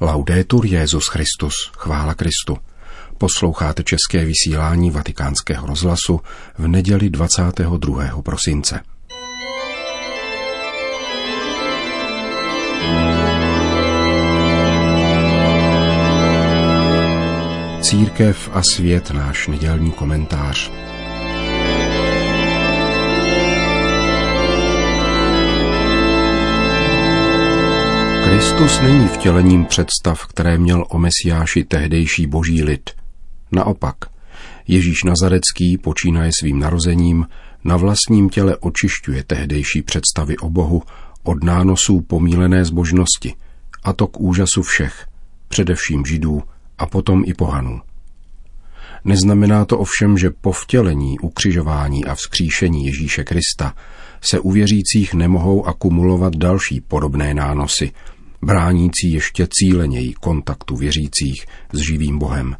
Laudetur Jezus Christus, chvála Kristu. Posloucháte české vysílání Vatikánského rozhlasu v neděli 22. prosince. Církev a svět náš nedělní komentář. Kristus není vtělením představ, které měl o Mesiáši tehdejší boží lid. Naopak, Ježíš Nazarecký počínaje svým narozením na vlastním těle očišťuje tehdejší představy o Bohu od nánosů pomílené zbožnosti, a to k úžasu všech, především židů a potom i pohanů. Neznamená to ovšem, že po vtělení, ukřižování a vzkříšení Ježíše Krista se u věřících nemohou akumulovat další podobné nánosy, bránící ještě cíleněji kontaktu věřících s živým Bohem.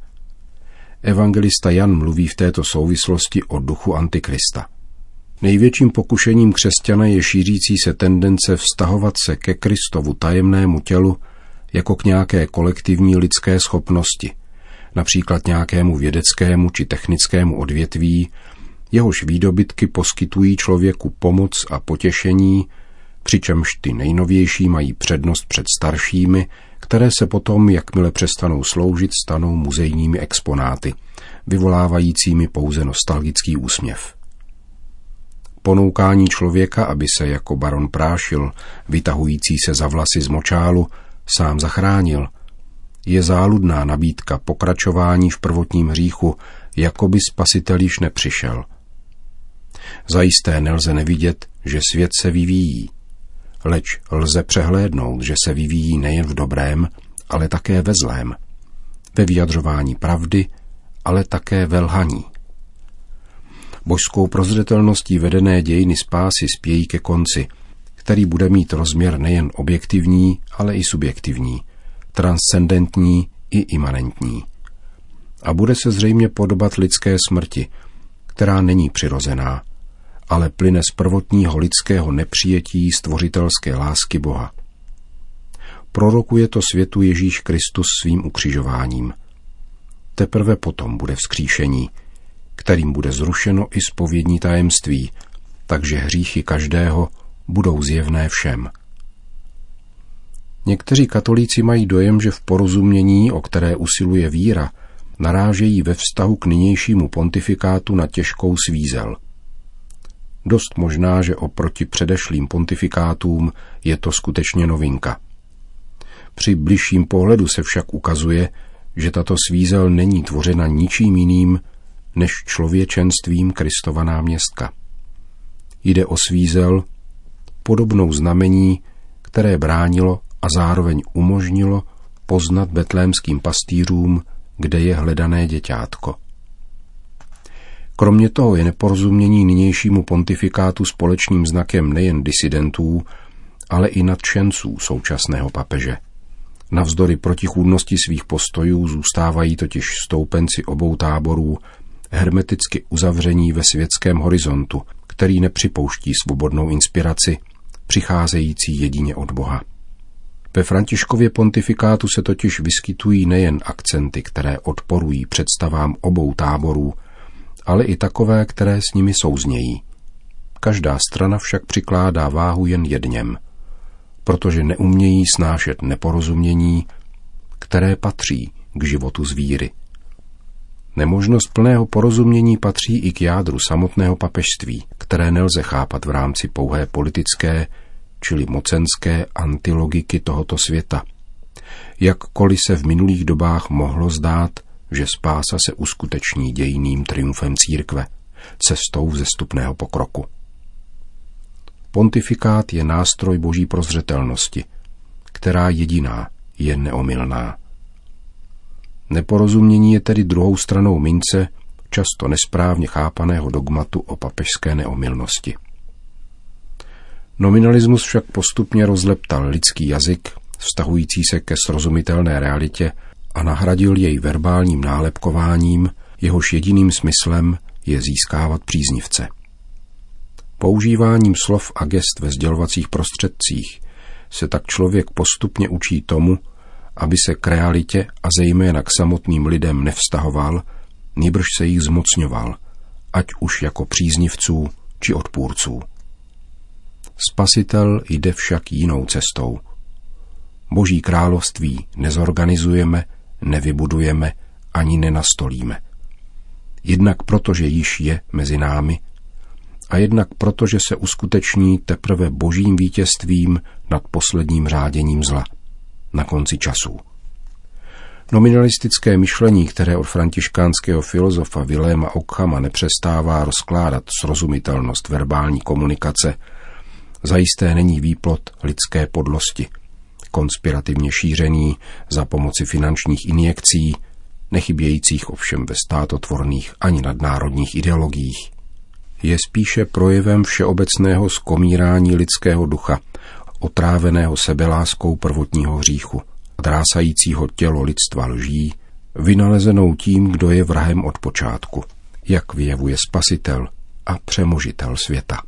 Evangelista Jan mluví v této souvislosti o duchu Antikrista. Největším pokušením křesťana je šířící se tendence vztahovat se ke Kristovu tajemnému tělu jako k nějaké kolektivní lidské schopnosti, například nějakému vědeckému či technickému odvětví, jehož výdobytky poskytují člověku pomoc a potěšení, přičemž ty nejnovější mají přednost před staršími, které se potom, jakmile přestanou sloužit, stanou muzejními exponáty, vyvolávajícími pouze nostalgický úsměv. Ponoukání člověka, aby se jako baron prášil, vytahující se za vlasy z močálu, sám zachránil, je záludná nabídka pokračování v prvotním hříchu, jako by spasitel již nepřišel. Zajisté nelze nevidět, že svět se vyvíjí, leč lze přehlédnout, že se vyvíjí nejen v dobrém, ale také ve zlém, ve vyjadřování pravdy, ale také ve lhaní. Božskou prozřetelností vedené dějiny spásy spějí ke konci, který bude mít rozměr nejen objektivní, ale i subjektivní, transcendentní i imanentní. A bude se zřejmě podobat lidské smrti, která není přirozená, ale plyne z prvotního lidského nepřijetí stvořitelské lásky Boha. Prorokuje to světu Ježíš Kristus svým ukřižováním. Teprve potom bude vzkříšení, kterým bude zrušeno i spovědní tajemství, takže hříchy každého budou zjevné všem. Někteří katolíci mají dojem, že v porozumění, o které usiluje víra, narážejí ve vztahu k nynějšímu pontifikátu na těžkou svízel – Dost možná, že oproti předešlým pontifikátům je to skutečně novinka. Při bližším pohledu se však ukazuje, že tato svízel není tvořena ničím jiným než člověčenstvím Kristova náměstka. Jde o svízel, podobnou znamení, které bránilo a zároveň umožnilo poznat betlémským pastýřům, kde je hledané děťátko. Kromě toho je neporozumění nynějšímu pontifikátu společným znakem nejen disidentů, ale i nadšenců současného papeže. Navzdory protichůdnosti svých postojů zůstávají totiž stoupenci obou táborů hermeticky uzavření ve světském horizontu, který nepřipouští svobodnou inspiraci, přicházející jedině od Boha. Ve Františkově pontifikátu se totiž vyskytují nejen akcenty, které odporují představám obou táborů, ale i takové, které s nimi souznějí. Každá strana však přikládá váhu jen jedněm, protože neumějí snášet neporozumění, které patří k životu zvíry. Nemožnost plného porozumění patří i k jádru samotného papežství, které nelze chápat v rámci pouhé politické, čili mocenské antilogiky tohoto světa. Jakkoliv se v minulých dobách mohlo zdát, že spása se uskuteční dějným triumfem církve, cestou vzestupného pokroku. Pontifikát je nástroj boží prozřetelnosti, která jediná je neomilná. Neporozumění je tedy druhou stranou mince často nesprávně chápaného dogmatu o papežské neomilnosti. Nominalismus však postupně rozleptal lidský jazyk, vztahující se ke srozumitelné realitě a nahradil jej verbálním nálepkováním, jehož jediným smyslem je získávat příznivce. Používáním slov a gest ve sdělovacích prostředcích se tak člověk postupně učí tomu, aby se k realitě a zejména k samotným lidem nevztahoval, nýbrž se jich zmocňoval, ať už jako příznivců či odpůrců. Spasitel jde však jinou cestou. Boží království nezorganizujeme, nevybudujeme ani nenastolíme. Jednak protože již je mezi námi a jednak protože se uskuteční teprve božím vítězstvím nad posledním řáděním zla na konci časů. Nominalistické myšlení, které od františkánského filozofa Viléma Okhama nepřestává rozkládat srozumitelnost verbální komunikace, zajisté není výplot lidské podlosti, konspirativně šířený za pomoci finančních injekcí, nechybějících ovšem ve státotvorných ani nadnárodních ideologiích. Je spíše projevem všeobecného skomírání lidského ducha, otráveného sebeláskou prvotního hříchu, drásajícího tělo lidstva lží, vynalezenou tím, kdo je vrahem od počátku, jak vyjevuje spasitel a přemožitel světa.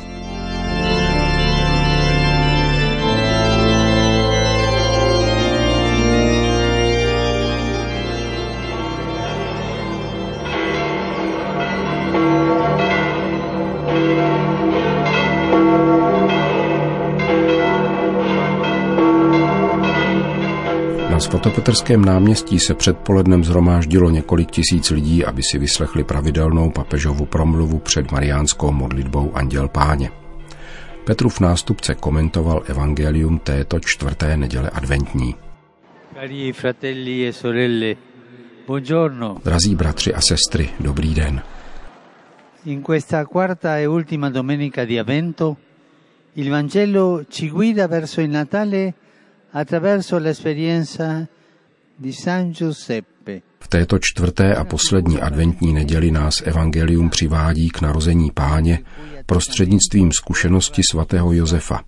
Svatopetrském náměstí se předpolednem zhromáždilo několik tisíc lidí, aby si vyslechli pravidelnou papežovu promluvu před mariánskou modlitbou Anděl Páně. Petrův nástupce komentoval evangelium této čtvrté neděle adventní. Cari fratelli e sorelle, buongiorno. Drazí bratři a sestry, dobrý den. In questa quarta e ultima domenica di Avvento, il Vangelo ci guida verso il Natale attraverso l'esperienza di San Giuseppe. V této čtvrté a poslední adventní neděli nás Evangelium přivádí k narození páně prostřednictvím zkušenosti svatého Josefa.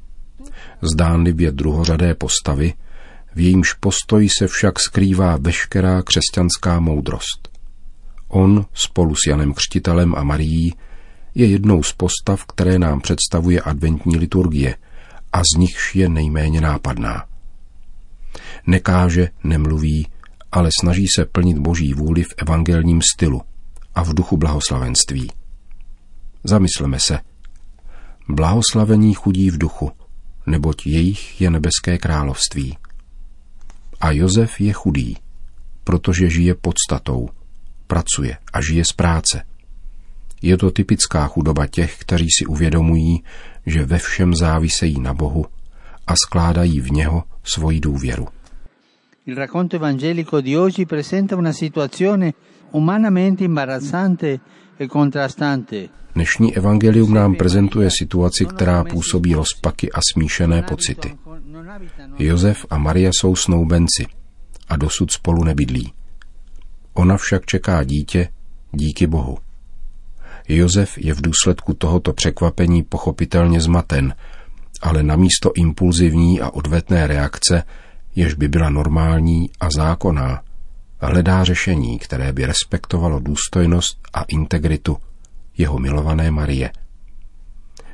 Zdánlivě druhořadé postavy, v jejímž postoji se však skrývá veškerá křesťanská moudrost. On spolu s Janem Křtitelem a Marií je jednou z postav, které nám představuje adventní liturgie a z nichž je nejméně nápadná nekáže, nemluví, ale snaží se plnit boží vůli v evangelním stylu a v duchu blahoslavenství. Zamysleme se. Blahoslavení chudí v duchu, neboť jejich je nebeské království. A Josef je chudý, protože žije podstatou, pracuje a žije z práce. Je to typická chudoba těch, kteří si uvědomují, že ve všem závisejí na Bohu a skládají v něho svoji důvěru. Il racconto evangelico di oggi presenta una situazione umanamente imbarazzante e contrastante. Dnešní evangelium nám prezentuje situaci, která působí rozpaky a smíšené pocity. Josef a Maria jsou snoubenci a dosud spolu nebydlí. Ona však čeká dítě díky Bohu. Josef je v důsledku tohoto překvapení pochopitelně zmaten, ale namísto impulzivní a odvetné reakce jež by byla normální a zákonná, hledá řešení, které by respektovalo důstojnost a integritu jeho milované Marie.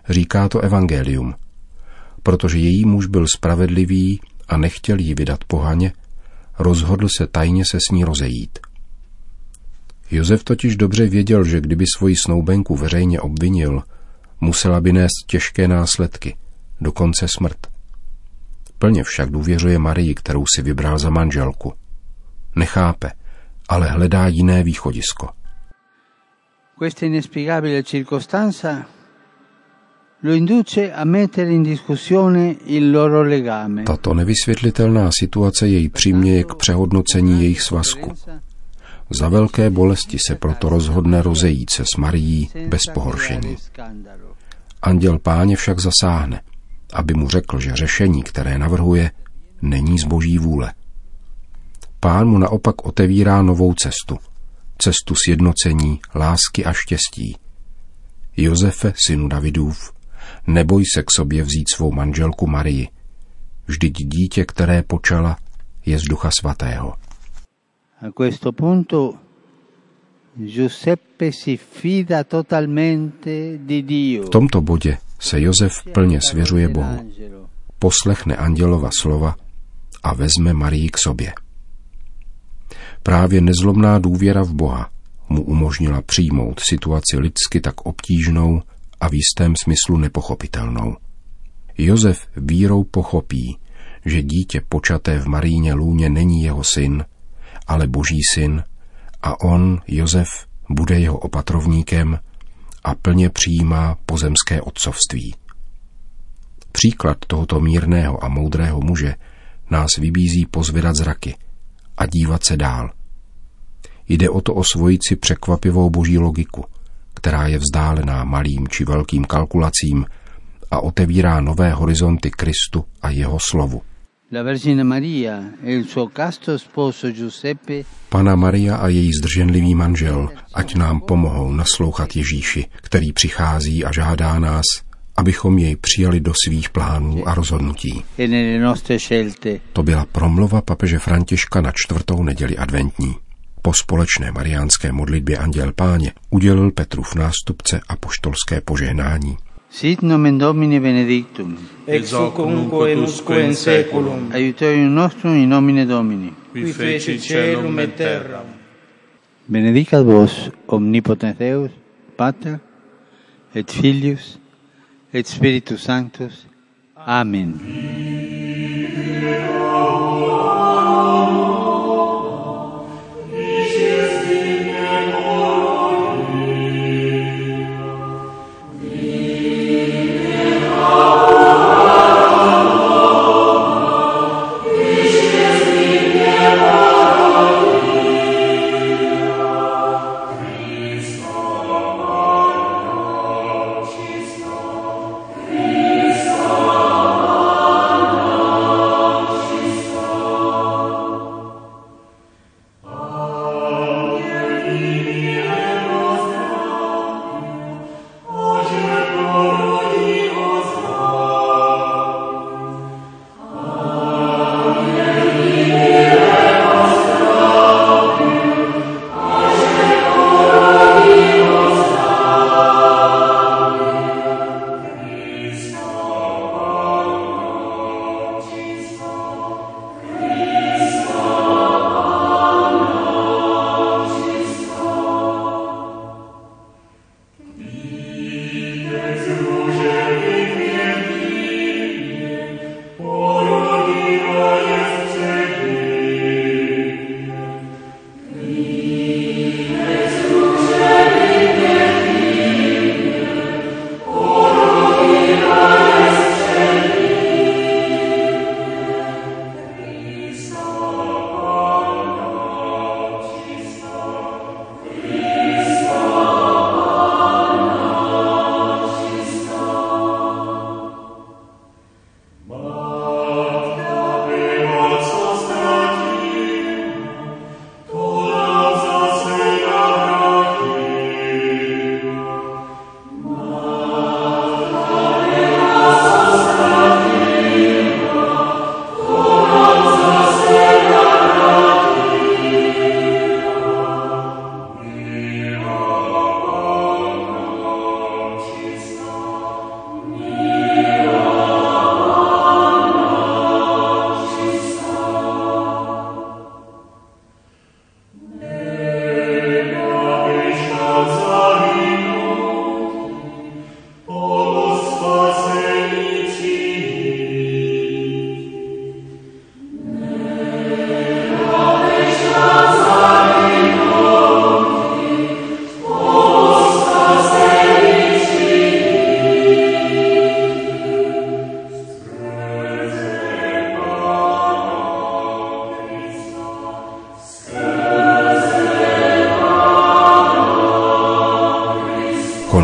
Říká to evangelium, protože její muž byl spravedlivý a nechtěl ji vydat pohaně, rozhodl se tajně se s ní rozejít. Josef totiž dobře věděl, že kdyby svoji snoubenku veřejně obvinil, musela by nést těžké následky, dokonce smrt. Plně však důvěřuje Marii, kterou si vybral za manželku. Nechápe, ale hledá jiné východisko. Questa circostanza lo induce a mettere in discussione il loro legame. Tato nevysvětlitelná situace jej přiměje k přehodnocení jejich svazku. Za velké bolesti se proto rozhodne rozejít se s Marií bez pohoršení. Anděl páně však zasáhne aby mu řekl, že řešení, které navrhuje, není z boží vůle. Pán mu naopak otevírá novou cestu. Cestu sjednocení, lásky a štěstí. Josefe, synu Davidův, neboj se k sobě vzít svou manželku Marii. Vždyť dítě, které počala, je z ducha svatého. A questo punto Giuseppe si fida totalmente di Dio. V tomto bodě se Josef plně svěřuje Bohu, poslechne andělova slova a vezme Marii k sobě. Právě nezlomná důvěra v Boha mu umožnila přijmout situaci lidsky tak obtížnou a v jistém smyslu nepochopitelnou. Josef vírou pochopí, že dítě počaté v Maríně lůně není jeho syn, ale boží syn a on, Josef, bude jeho opatrovníkem a plně přijímá pozemské otcovství. Příklad tohoto mírného a moudrého muže nás vybízí pozvedat zraky a dívat se dál. Jde o to osvojit si překvapivou boží logiku, která je vzdálená malým či velkým kalkulacím a otevírá nové horizonty Kristu a jeho slovu. La Vergine Maria e il suo casto sposo Giuseppe Pana Maria a její zdrženlivý manžel, ať nám pomohou naslouchat Ježíši, který přichází a žádá nás, abychom jej přijali do svých plánů a rozhodnutí. e. To byla promluva papeže Františka na čtvrtou neděli adventní. Po společné mariánské modlitbě Anděl Páně udělil Petrův nástupce apoštolské požehnání. Sit nomen Domini benedictum. ex hoc nunc et usque in seculum, Aiuterium nostrum in nomine Domini. qui feci celum et terram. Benedicat vos omnipotens Deus, Pater, et Filius, et Spiritus Sanctus. Amen.